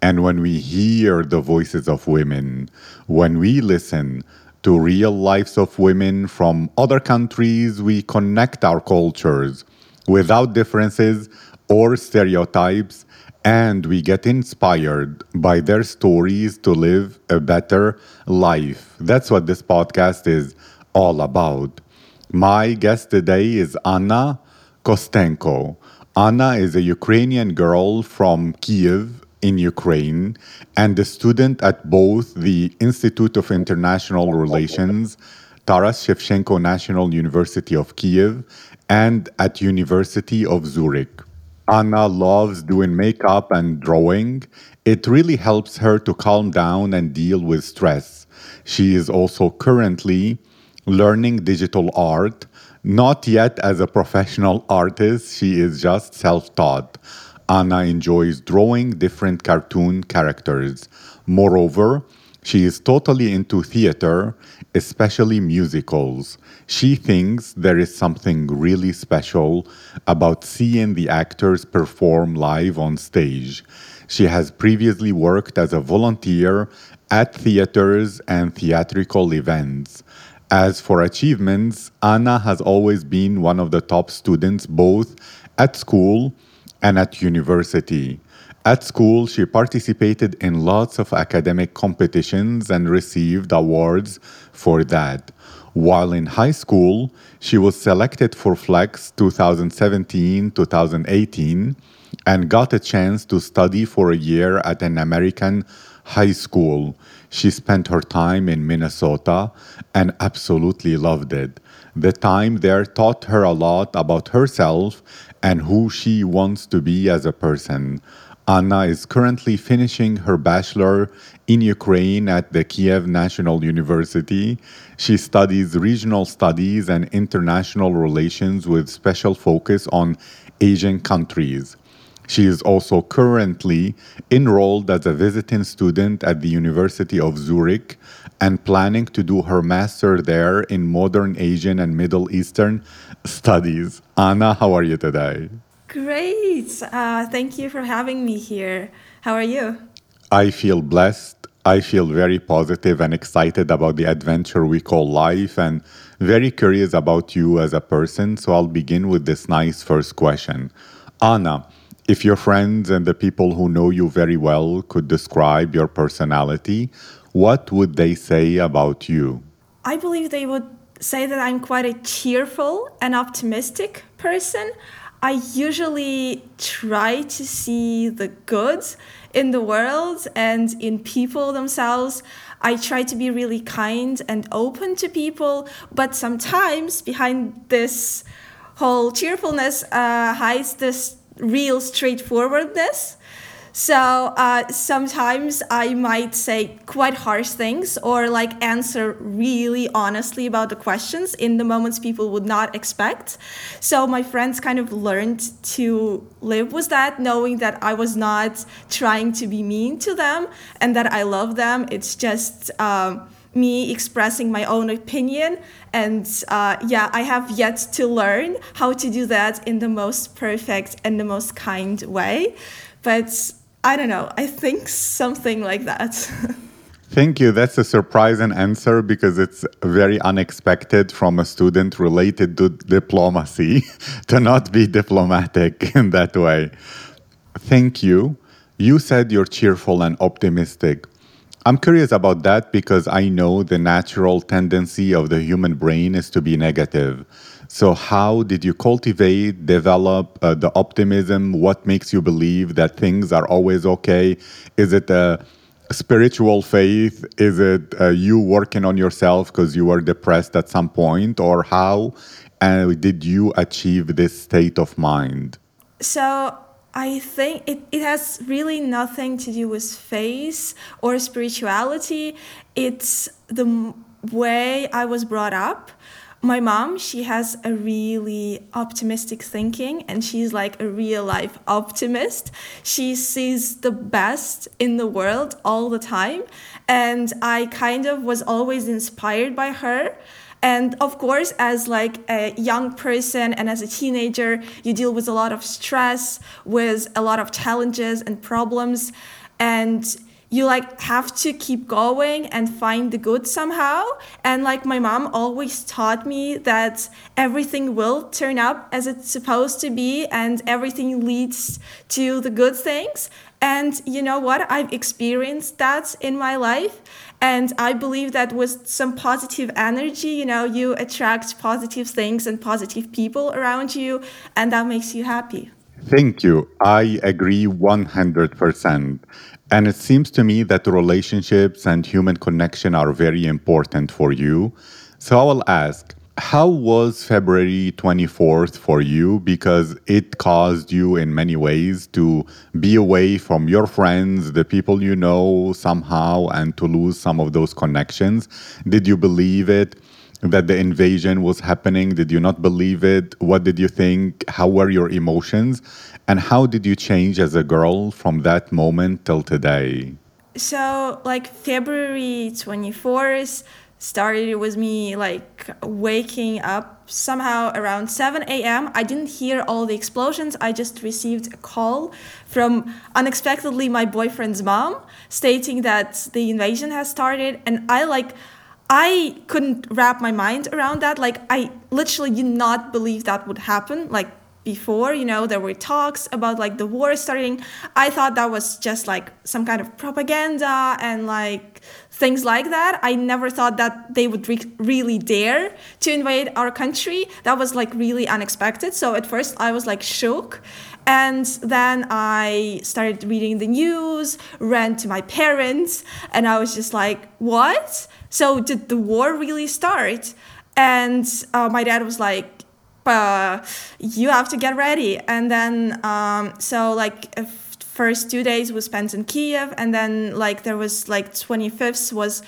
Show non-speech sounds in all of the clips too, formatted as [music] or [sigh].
And when we hear the voices of women, when we listen to real lives of women from other countries, we connect our cultures without differences or stereotypes, and we get inspired by their stories to live a better life. That's what this podcast is all about. My guest today is Anna Kostenko. Anna is a Ukrainian girl from Kiev in Ukraine and a student at both the Institute of International Relations, Taras Shevchenko National University of Kiev, and at University of Zurich. Anna loves doing makeup and drawing. It really helps her to calm down and deal with stress. She is also currently learning digital art, not yet as a professional artist, she is just self taught. Anna enjoys drawing different cartoon characters. Moreover, she is totally into theater, especially musicals. She thinks there is something really special about seeing the actors perform live on stage. She has previously worked as a volunteer at theaters and theatrical events. As for achievements, Anna has always been one of the top students both at school and at university. At school, she participated in lots of academic competitions and received awards for that. While in high school, she was selected for FLEX 2017 2018 and got a chance to study for a year at an American high school. She spent her time in Minnesota and absolutely loved it. The time there taught her a lot about herself and who she wants to be as a person. Anna is currently finishing her bachelor in Ukraine at the Kiev National University. She studies regional studies and international relations with special focus on Asian countries. She is also currently enrolled as a visiting student at the University of Zurich and planning to do her master there in modern Asian and Middle Eastern studies. Anna, how are you today? Great. Uh, thank you for having me here. How are you? I feel blessed. I feel very positive and excited about the adventure we call life and very curious about you as a person. So I'll begin with this nice first question. Anna, if your friends and the people who know you very well could describe your personality, what would they say about you? I believe they would say that I'm quite a cheerful and optimistic person. I usually try to see the good in the world and in people themselves. I try to be really kind and open to people, but sometimes behind this whole cheerfulness uh, hides this real straightforwardness. So uh, sometimes I might say quite harsh things or like answer really honestly about the questions in the moments people would not expect. So my friends kind of learned to live with that, knowing that I was not trying to be mean to them and that I love them. It's just. Um, me expressing my own opinion. And uh, yeah, I have yet to learn how to do that in the most perfect and the most kind way. But I don't know, I think something like that. [laughs] Thank you. That's a surprising answer because it's very unexpected from a student related to diplomacy [laughs] to not be diplomatic [laughs] in that way. Thank you. You said you're cheerful and optimistic. I'm curious about that because I know the natural tendency of the human brain is to be negative. So, how did you cultivate, develop uh, the optimism? What makes you believe that things are always okay? Is it a spiritual faith? Is it uh, you working on yourself because you were depressed at some point? Or how uh, did you achieve this state of mind? So, I think it, it has really nothing to do with faith or spirituality. It's the way I was brought up. My mom, she has a really optimistic thinking and she's like a real life optimist. She sees the best in the world all the time. And I kind of was always inspired by her and of course as like a young person and as a teenager you deal with a lot of stress with a lot of challenges and problems and you like have to keep going and find the good somehow and like my mom always taught me that everything will turn up as it's supposed to be and everything leads to the good things and you know what i've experienced that in my life and I believe that with some positive energy, you know, you attract positive things and positive people around you, and that makes you happy. Thank you. I agree 100%. And it seems to me that relationships and human connection are very important for you. So I will ask how was February 24th for you? Because it caused you in many ways to be away from your friends, the people you know somehow, and to lose some of those connections. Did you believe it? That the invasion was happening? Did you not believe it? What did you think? How were your emotions? And how did you change as a girl from that moment till today? So, like February 24th, started with me like waking up somehow around 7 a.m. I didn't hear all the explosions. I just received a call from unexpectedly my boyfriend's mom stating that the invasion has started. And I like, I couldn't wrap my mind around that. Like, I literally did not believe that would happen. Like, before you know there were talks about like the war starting. I thought that was just like some kind of propaganda and like things like that. I never thought that they would re- really dare to invade our country. That was like really unexpected. So at first i was like shook. And then i started reading the news ran to my parents and i was just like what so did the war really start and uh, my dad was like uh, you have to get ready. And then, um, so like first two days we spent in Kiev, and then like there was like 25th was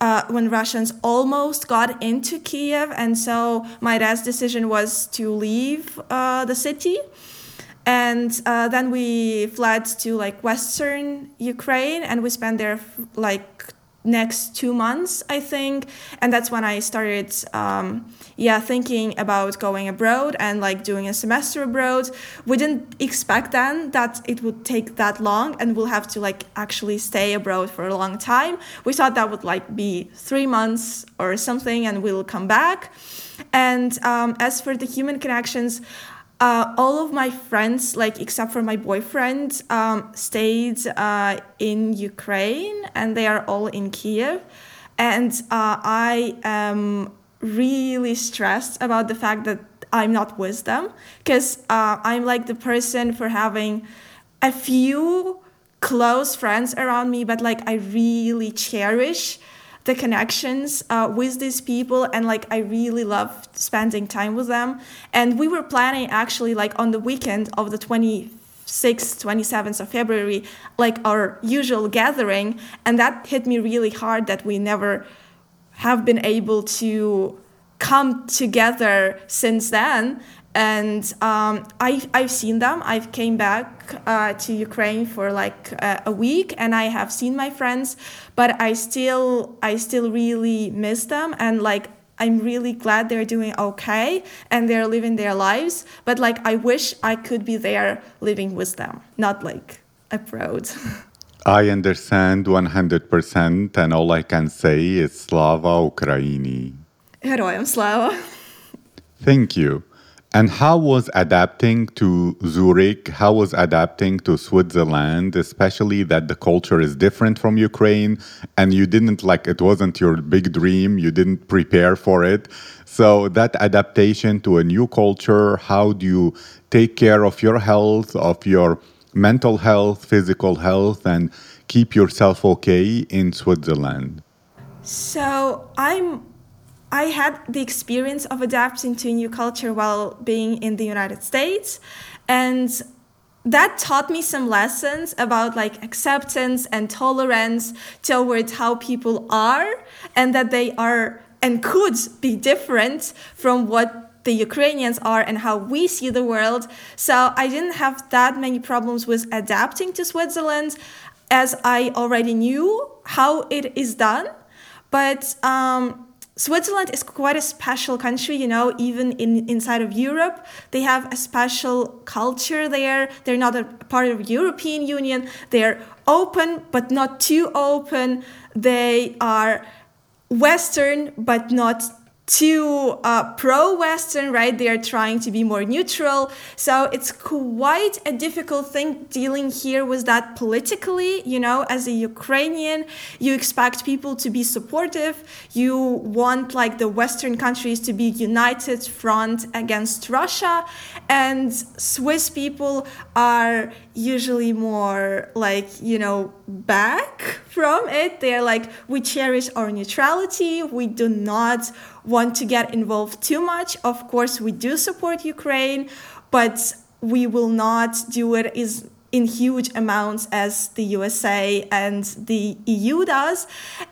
uh, when Russians almost got into Kiev, and so my dad's decision was to leave uh, the city. And uh, then we fled to like western Ukraine, and we spent there like next two months, I think. And that's when I started, um, yeah, thinking about going abroad and like doing a semester abroad. We didn't expect then that it would take that long and we'll have to like actually stay abroad for a long time. We thought that would like be three months or something and we'll come back. And um, as for the human connections, uh, all of my friends, like except for my boyfriend, um, stayed uh, in Ukraine and they are all in Kiev. And uh, I am really stressed about the fact that I'm not with them because uh, I'm like the person for having a few close friends around me, but like I really cherish the connections uh, with these people and like i really love spending time with them. And we were planning actually like on the weekend of the 26th 27th of february like our usual gathering. And that hit me really hard that we never have been able to come together since then and um, I, I've seen them. I've came back uh, to Ukraine for like uh, a week, and I have seen my friends, but I still I still really miss them, and like I'm really glad they're doing okay and they're living their lives. But like I wish I could be there living with them, not like abroad. [laughs] I understand 100%, and all I can say is Slava Ukraini. Heroям Slava. Thank you. And how was adapting to Zurich? How was adapting to Switzerland, especially that the culture is different from Ukraine and you didn't like it wasn't your big dream, you didn't prepare for it. So, that adaptation to a new culture, how do you take care of your health, of your mental health, physical health, and keep yourself okay in Switzerland? So, I'm I had the experience of adapting to a new culture while being in the United States. And that taught me some lessons about like acceptance and tolerance towards how people are and that they are and could be different from what the Ukrainians are and how we see the world. So I didn't have that many problems with adapting to Switzerland as I already knew how it is done. But um, Switzerland is quite a special country, you know, even in inside of Europe. They have a special culture there. They're not a part of European Union. They're open but not too open. They are Western but not too uh, pro-Western, right? They are trying to be more neutral. So it's quite a difficult thing dealing here with that politically. You know, as a Ukrainian, you expect people to be supportive. You want like the Western countries to be united front against Russia, and Swiss people are usually more like you know back from it. They're like we cherish our neutrality. We do not want to get involved too much. Of course, we do support Ukraine, but we will not do it is in huge amounts as the USA and the EU does.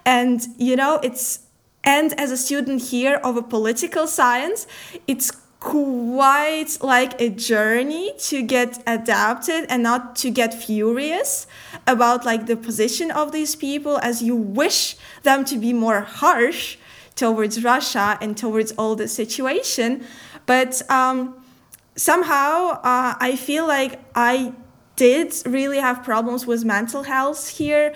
And you know, it's and as a student here of a political science, it's quite like a journey to get adapted and not to get furious about like the position of these people as you wish them to be more harsh towards Russia and towards all the situation. But um, somehow uh, I feel like I did really have problems with mental health here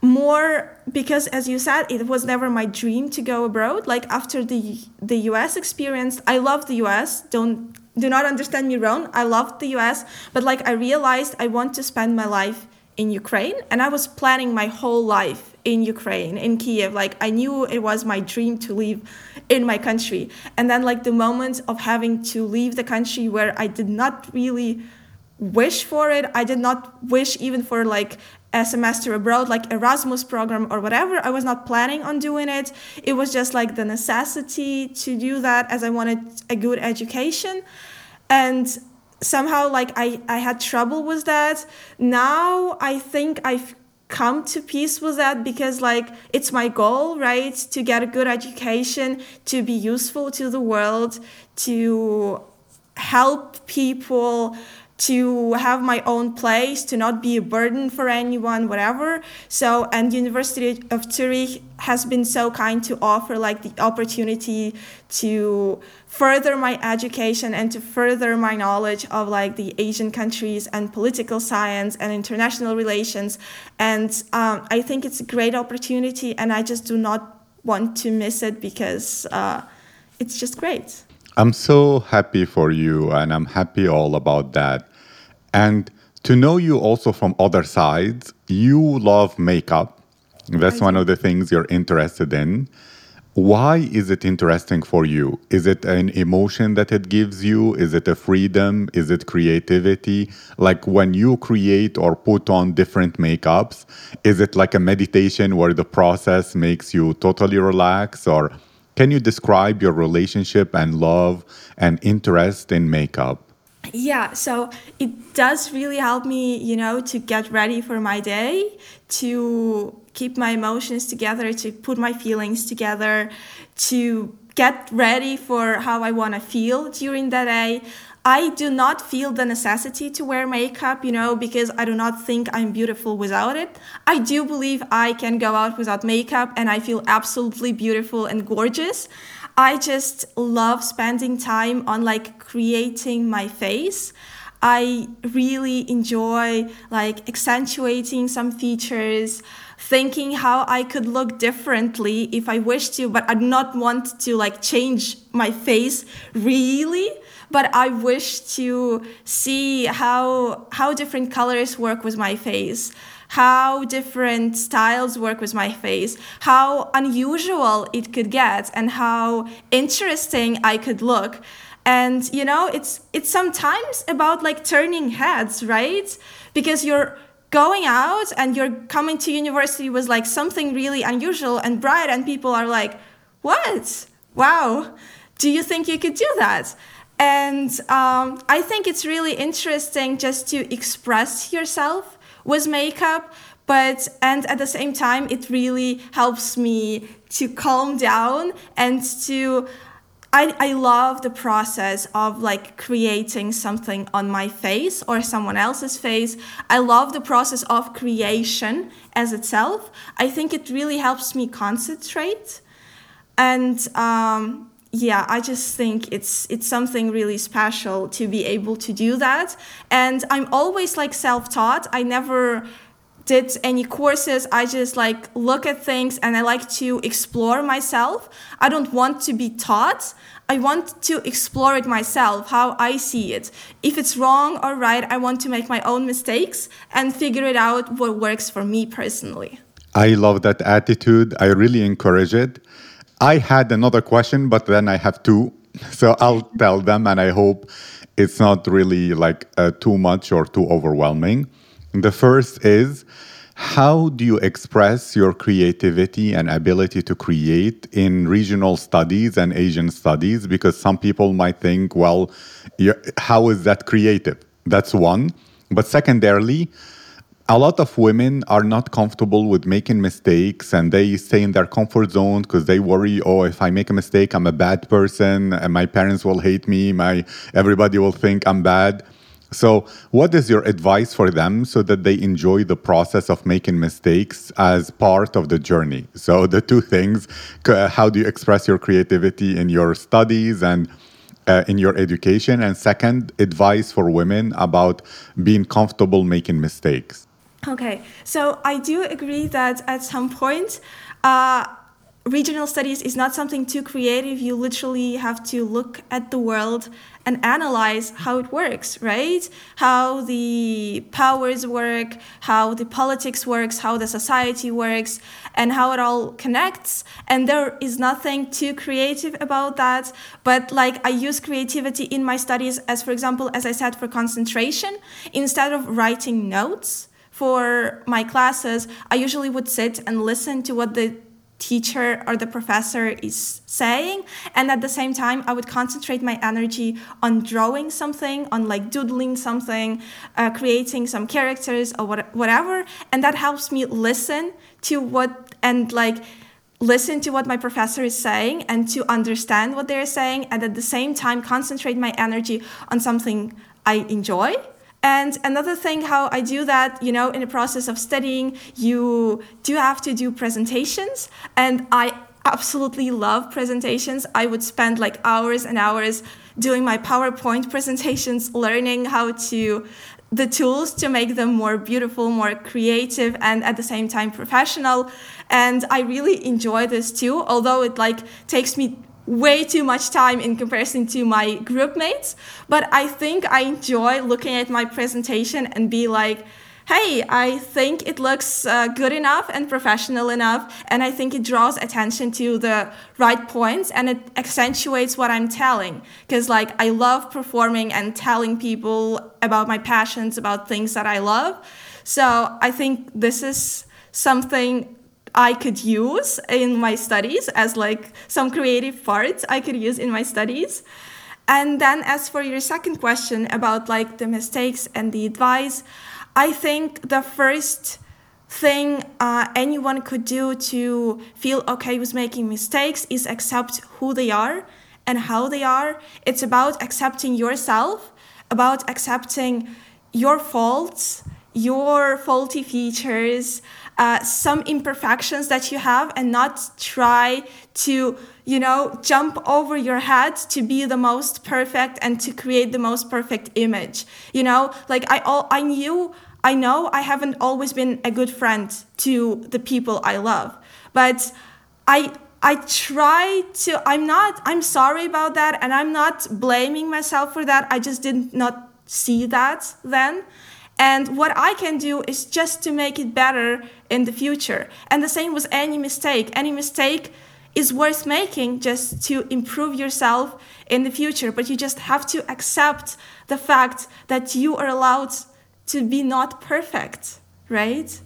more because as you said it was never my dream to go abroad like after the the US experience I love the US don't do not understand me wrong I love the US but like I realized I want to spend my life in Ukraine and I was planning my whole life in Ukraine, in Kiev. Like I knew it was my dream to live in my country. And then like the moment of having to leave the country where I did not really wish for it. I did not wish even for like a semester abroad, like Erasmus program or whatever. I was not planning on doing it. It was just like the necessity to do that as I wanted a good education. And somehow like I, I had trouble with that. Now I think I've come to peace with that because like it's my goal right to get a good education to be useful to the world to help people to have my own place, to not be a burden for anyone, whatever. So, and University of Zurich has been so kind to offer like the opportunity to further my education and to further my knowledge of like the Asian countries and political science and international relations. And um, I think it's a great opportunity, and I just do not want to miss it because uh, it's just great. I'm so happy for you, and I'm happy all about that. And to know you also from other sides, you love makeup. That's one of the things you're interested in. Why is it interesting for you? Is it an emotion that it gives you? Is it a freedom? Is it creativity? Like when you create or put on different makeups, is it like a meditation where the process makes you totally relax? Or can you describe your relationship and love and interest in makeup? Yeah, so it does really help me, you know, to get ready for my day, to keep my emotions together, to put my feelings together, to get ready for how I want to feel during the day. I do not feel the necessity to wear makeup, you know, because I do not think I'm beautiful without it. I do believe I can go out without makeup and I feel absolutely beautiful and gorgeous. I just love spending time on like creating my face. I really enjoy like accentuating some features, thinking how I could look differently if I wish to, but I do not want to like change my face really. But I wish to see how how different colors work with my face, how different styles work with my face, how unusual it could get, and how interesting I could look. And you know it's it's sometimes about like turning heads right? Because you're going out and you're coming to university was like something really unusual and bright and people are like what? Wow. Do you think you could do that And um, I think it's really interesting just to express yourself with makeup, but and at the same time, it really helps me to calm down and to I, I love the process of like creating something on my face or someone else's face. I love the process of creation as itself. I think it really helps me concentrate. And um, yeah, I just think it's it's something really special to be able to do that. And I'm always like self-taught. I never did any courses. I just like look at things and I like to explore myself. I don't want to be taught. I want to explore it myself, how I see it. If it's wrong or right, I want to make my own mistakes and figure it out what works for me personally. I love that attitude. I really encourage it. I had another question, but then I have two. [laughs] So I'll tell them, and I hope it's not really like uh, too much or too overwhelming. The first is how do you express your creativity and ability to create in regional studies and Asian studies? Because some people might think, well, how is that creative? That's one. But secondarily, a lot of women are not comfortable with making mistakes and they stay in their comfort zone because they worry oh if i make a mistake i'm a bad person and my parents will hate me my everybody will think i'm bad so, what is your advice for them so that they enjoy the process of making mistakes as part of the journey? So, the two things how do you express your creativity in your studies and uh, in your education? And second, advice for women about being comfortable making mistakes. Okay, so I do agree that at some point, uh, regional studies is not something too creative. You literally have to look at the world and analyze how it works, right? How the powers work, how the politics works, how the society works, and how it all connects. And there is nothing too creative about that. But like I use creativity in my studies as, for example, as I said, for concentration, instead of writing notes for my classes, I usually would sit and listen to what the teacher or the professor is saying. And at the same time i would concentrate my energy on drawing something on like doodling something uh, creating some characters or what, whatever. And that helps me listen to what and like listen to what my professor is saying and to understand what they're saying. And at the same time concentrate my energy on something i enjoy and another thing, how I do that, you know, in the process of studying, you do have to do presentations. And I absolutely love presentations. I would spend like hours and hours doing my PowerPoint [laughs] presentations, learning how to the tools to make them more beautiful, more creative, and at the same time professional. And I really enjoy this too, although it like takes me way too much time in comparison to my group mates. But I think I enjoy looking at my presentation and be like, hey, I think it looks uh, good enough and professional enough, and I think it draws attention to the right points and it accentuates what I'm telling. Because, like, I love performing and telling people about my passions, about things that I love. So I think this is something I could use in my studies as like some creative parts I could use in my studies. And then as for your second question about like the mistakes and the advice, I think the first thing uh, anyone could do to feel okay with making mistakes is accept who they are and how they are. It's about accepting yourself, about accepting your faults, your faulty features, uh, some imperfections that you have and not try to you know jump over your head to be the most perfect and to create the most perfect image you know like i all i knew i know i haven't always been a good friend to the people i love but i I try to, I'm not, I'm sorry about that, and I'm not blaming myself for that. I just did not see that then. And what I can do is just to make it better in the future. And the same with any mistake. Any mistake is worth making just to improve yourself in the future. But you just have to accept the fact that you are allowed to be not perfect, right?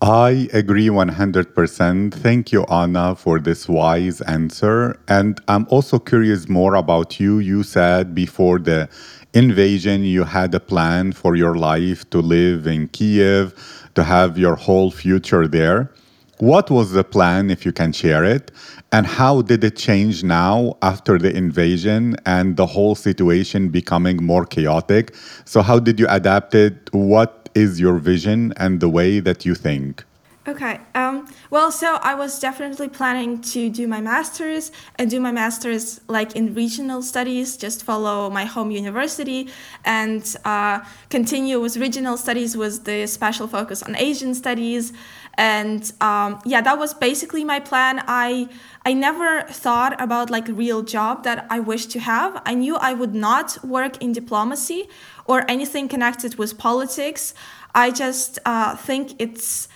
I agree 100%. Thank you, Anna, for this wise answer. And I'm also curious more about you. You said before the invasion, you had a plan for your life to live in Kiev, to have your whole future there. What was the plan, if you can share it? And how did it change now after the invasion and the whole situation becoming more chaotic? So, how did you adapt it? What is your vision and the way that you think? Okay. Um, well, so I was definitely planning to do my master's and do my master's like in regional studies, just follow my home university and uh, continue with regional studies with the special focus on Asian studies. And um, yeah, that was basically my plan. I I never thought about like a real job that I wish to have. I knew I would not work in diplomacy or anything connected with politics. I just uh, think it's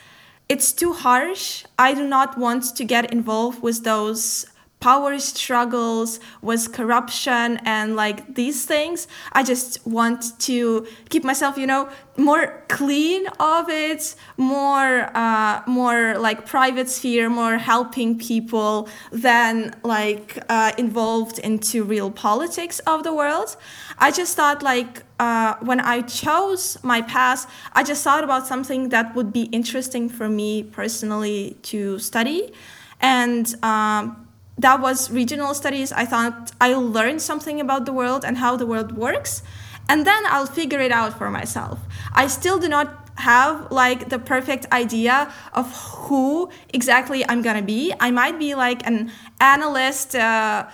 it's too harsh. I do not want to get involved with those power struggles, with corruption and like these things. I just want to keep myself, you know, more clean of it, more uh, more like private sphere, more helping people than like uh, involved into real politics of the world. I just thought like uh, when I chose my path, I just thought about something that would be interesting for me personally to study, and. Um, that was regional studies. I thought I'll learn something about the world and how the world works, and then I'll figure it out for myself. I still do not have like the perfect idea of who exactly I'm gonna be. I might be like an analyst. Uh,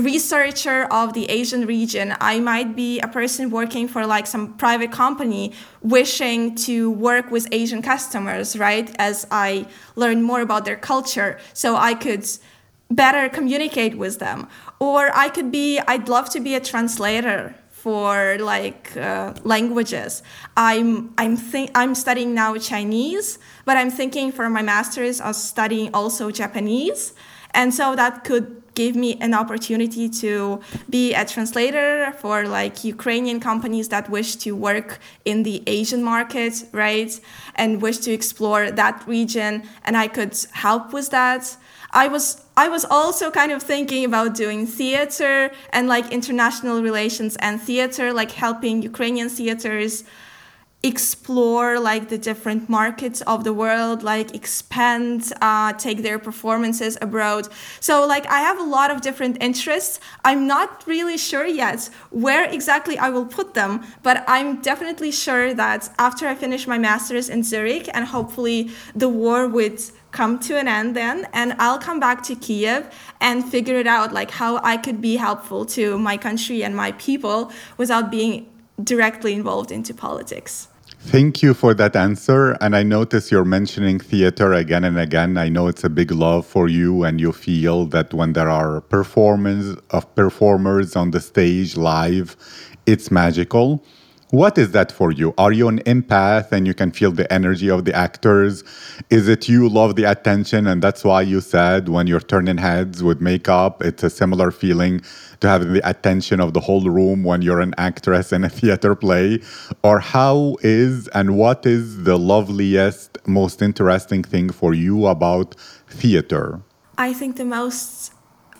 researcher of the Asian region. I might be a person working for like some private company wishing to work with Asian customers, right? As I learn more about their culture. So I could better communicate with them or i could be i'd love to be a translator for like uh, languages i'm i'm think i'm studying now chinese but i'm thinking for my masters of studying also japanese and so that could give me an opportunity to be a translator for like Ukrainian companies that wish to work in the Asian market, right? And wish to explore that region and I could help with that. I was I was also kind of thinking about doing theater and like international relations and theater, like helping Ukrainian theaters explore like the different markets of the world like expand uh, take their performances abroad. So like i have a lot of different interests. I'm not really sure yet where exactly i will put them but i'm definitely sure that after i finish my master's in zurich and hopefully the war would come to an end then and i'll come back to kiev and figure it out like how i could be helpful to my country and my people without being directly involved into politics Thank you for that answer. And I notice you're mentioning theater again and again. I know it's a big love for you, and you feel that when there are performance of performers on the stage live, it's magical. What is that for you? Are you an empath and you can feel the energy of the actors? Is it you love the attention and that's why you said when you're turning heads with makeup, it's a similar feeling to having the attention of the whole room when you're an actress in a [laughs] theater play? Or how is and what is the loveliest, most interesting thing for you about theater? I think the most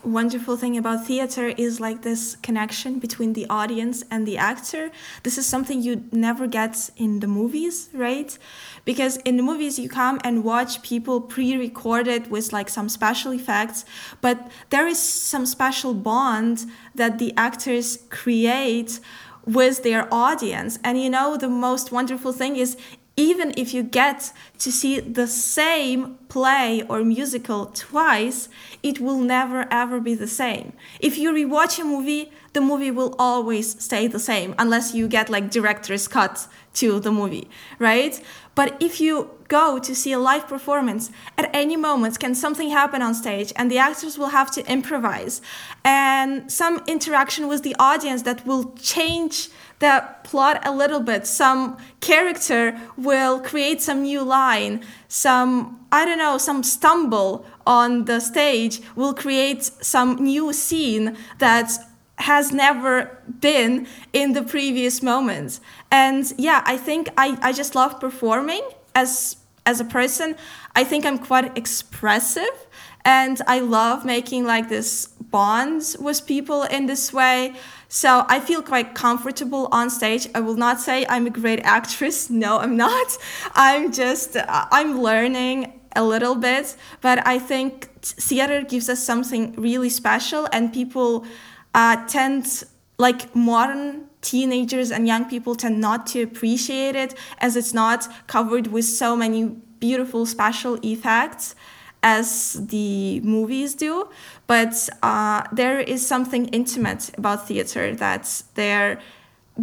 wonderful thing about theater is like this connection between the audience and the actor. This is something you never get in the movies, right? Because in the movies, you come and watch people pre recorded with like some special effects, but there is some special bond that the actors create with their audience. And you know, the most wonderful thing is even if you get to see the same play or musical twice, it will never ever be the same. If you rewatch a movie, the movie will always stay the same unless you get like director's cut to the movie, right? But if you go to see a live performance, at any moment can something happen on stage and the actors will have to improvise and some interaction with the audience that will change the plot a little bit. Some character will create some new line, some, I don't know, some stumble on the stage will create some new scene that has never been in the previous moments. And yeah, I think I, I just love performing as as a person, I think I'm quite expressive and I love making like this bonds with people in this way. So I feel quite comfortable on stage. I will not say I'm a great [laughs] actress. No, I'm not. I'm just I'm learning a little bit, but I think theater gives us something really special and people uh, tend like modern teenagers and young people tend not to appreciate it as it's not covered with so many beautiful special effects as the movies do but uh, there is something intimate about theater that there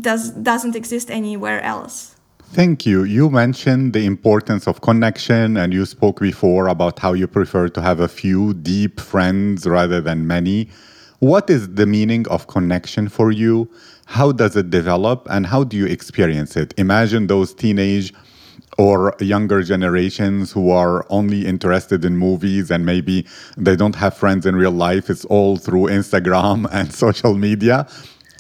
does doesn't exist anywhere else Thank you. You mentioned the importance of connection, and you spoke before about how you prefer to have a few deep friends rather than many. What is the meaning of connection for you? How does it develop, and how do you experience it? Imagine those teenage or younger generations who are only interested in movies and maybe they don't have friends in real life. It's all through Instagram [laughs] and social media.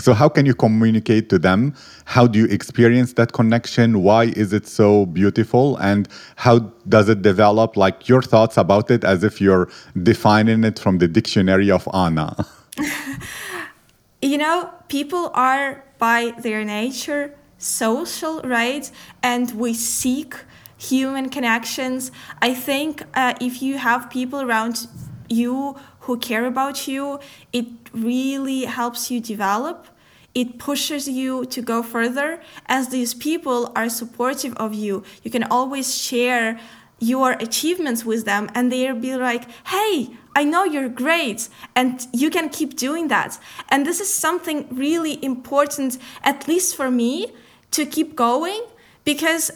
So, how can you communicate to them? How do you experience that connection? Why is it so beautiful? And how does it develop? Like your thoughts about it as if you're defining it from the dictionary of Anna. [laughs] you know, people are by their nature social, right? And we seek human connections. I think uh, if you have people around you who care about you, it really helps you develop. It pushes you to go further as these people are supportive of you. You can always share your achievements with them and they'll be like, hey, I know you're great and you can keep doing that. And this is something really important, at least for me, to keep going because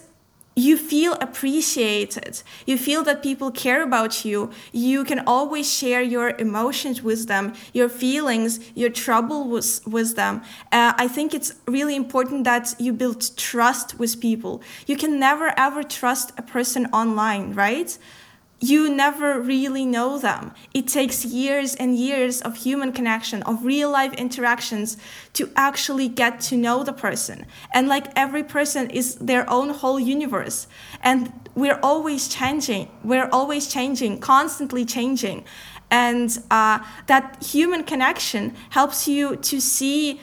you feel appreciated. You feel that people care about you. You can always share your emotions with them, your feelings, your trouble with, with them. Uh, I think it's really important that you build trust with people. You can never ever trust a person online, right? You never really know them. It takes years and years of human connection, of real life interactions to actually get to know the person. And like every person is their own whole universe. And we're always changing. We're always changing, constantly changing. And uh, that human connection helps you to see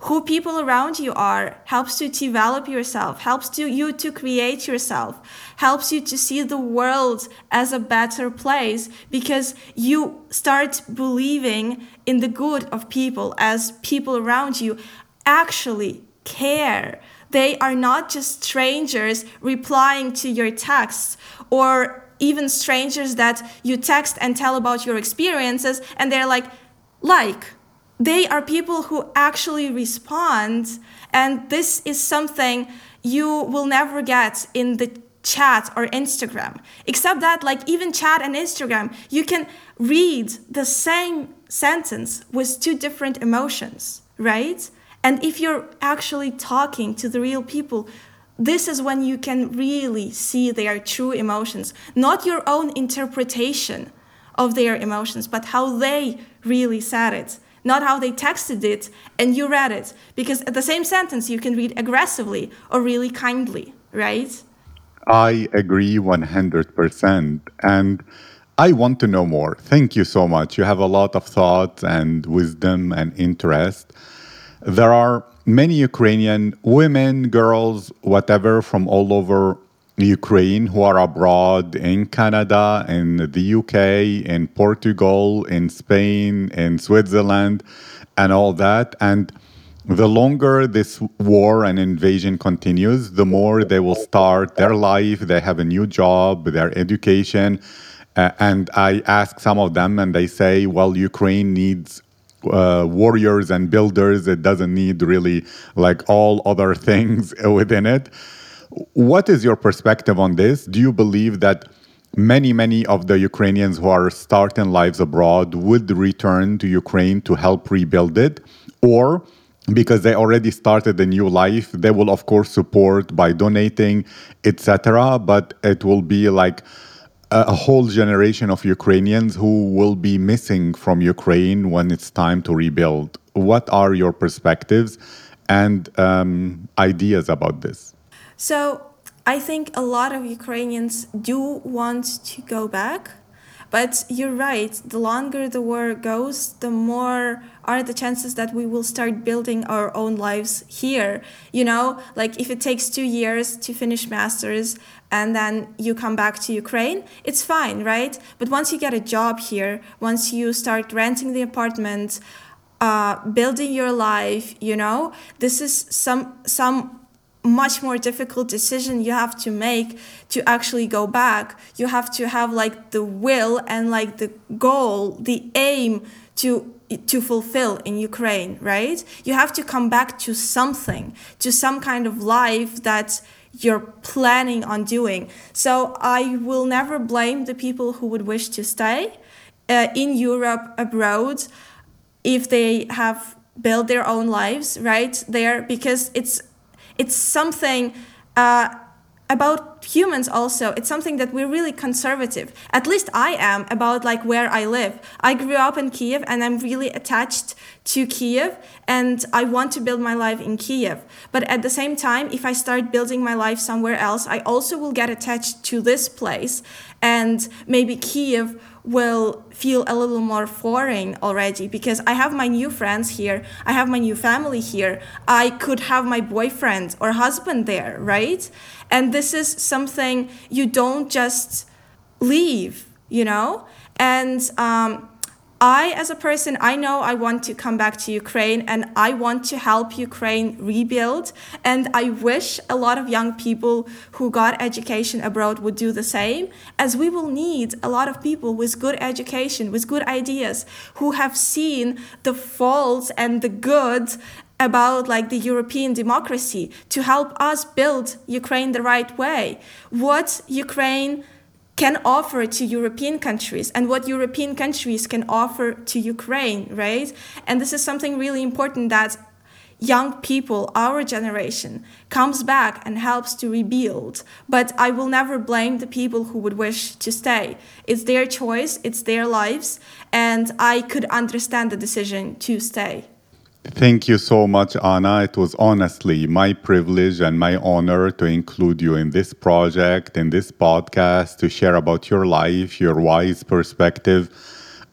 who people around you are helps to develop yourself helps to you to create yourself helps you to see the world as a better place because you start believing in the good of people as people around you actually care. They are not just strangers replying to your texts or even strangers that you text and tell about your experiences and they're like like they are people who actually respond. And this is something you will never get in the chat or instagram except that like even chat and instagram you can read the same sentence with two different emotions right and if you're actually talking to the real people this is when you can really see their true emotions not your own interpretation of their emotions but how they really said it not how they texted it and you read it. Because at the same sentence, you can read aggressively or really kindly, right? I agree 100%. And I want to know more. Thank you so much. You have a lot of thoughts and wisdom and interest. There are many Ukrainian women, girls, whatever, from all over Ukraine who are abroad in Canada, in the UK, in Portugal, in Spain, in Switzerland, and all that. And the longer this war and invasion continues, the more they will start their life, they have a new job, their education. Uh, and I ask some of them, and they say, well, Ukraine needs uh, warriors and builders. It doesn't need really like all other things [laughs] within it. What is your perspective on this? Do you believe that many, many of the Ukrainians who are starting lives abroad would return to Ukraine to help rebuild it? Or because they already started a new life, they will, of course, support by donating, etc. But it will be like a whole generation of Ukrainians who will be missing from Ukraine when it's time to rebuild. What are your perspectives and um, ideas about this? So I think a lot of Ukrainians do want to go back. But you're right, the longer the war goes, the more are the chances that we will start building our own lives here. You know, like if it takes two years to finish master's and then you come back to Ukraine, it's fine, right? But once you get a job here, once you start renting the apartment, uh, building your life, you know, this is some some much more difficult decision you have to make to actually go back you have to have like the will and like the goal the aim to to fulfill in Ukraine right? You have to come back to something to some kind of life that you're planning on doing. So i will never blame the people who would wish to stay uh, in Europe abroad if they have built their own lives right there because it's it's something uh, about humans also it's something that we're really conservative. At least i am about like where i live. I grew up in kiev and i'm really attached to kiev and i want to build my life in kiev but at the same time if i start building my life somewhere else i also will get attached to this place and maybe kiev will feel a little more foreign already because I have my new friends here, I have my new family here, I could have my boyfriend or husband there, right? And this is something you don't just leave, you know? And um, I, as a person, I know I want to come back to Ukraine and I want to help Ukraine rebuild. And I wish a lot of young people who got education abroad would do the same, as we will need a lot of people with good education, with good ideas, who have seen the faults and the good about like the European democracy to help us build Ukraine the right way. What Ukraine can offer to European countries and what European countries can offer to Ukraine, right? And this is something really important that young people, our generation, comes back and helps to rebuild. But I will never blame the people who would wish to stay. It's their choice, it's their lives, and I could understand the decision to stay. Thank you so much, Anna. It was honestly my privilege and my honor to include you in this project, in this podcast, to share about your life, your wise perspective.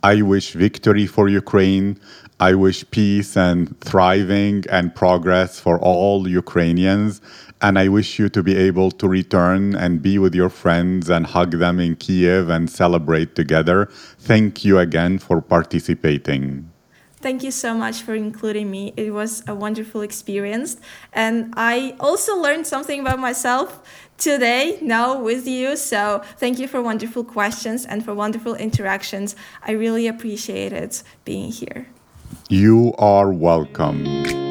I wish victory for Ukraine. I wish peace and thriving and progress for all Ukrainians. And I wish you to be able to return and be with your friends and hug them in Kiev and celebrate together. Thank you again for participating. Thank you so much for including me. It was a wonderful experience. And I also learned something about myself today now with you. So thank you for wonderful questions and for wonderful interactions. I really appreciated being here. You are welcome.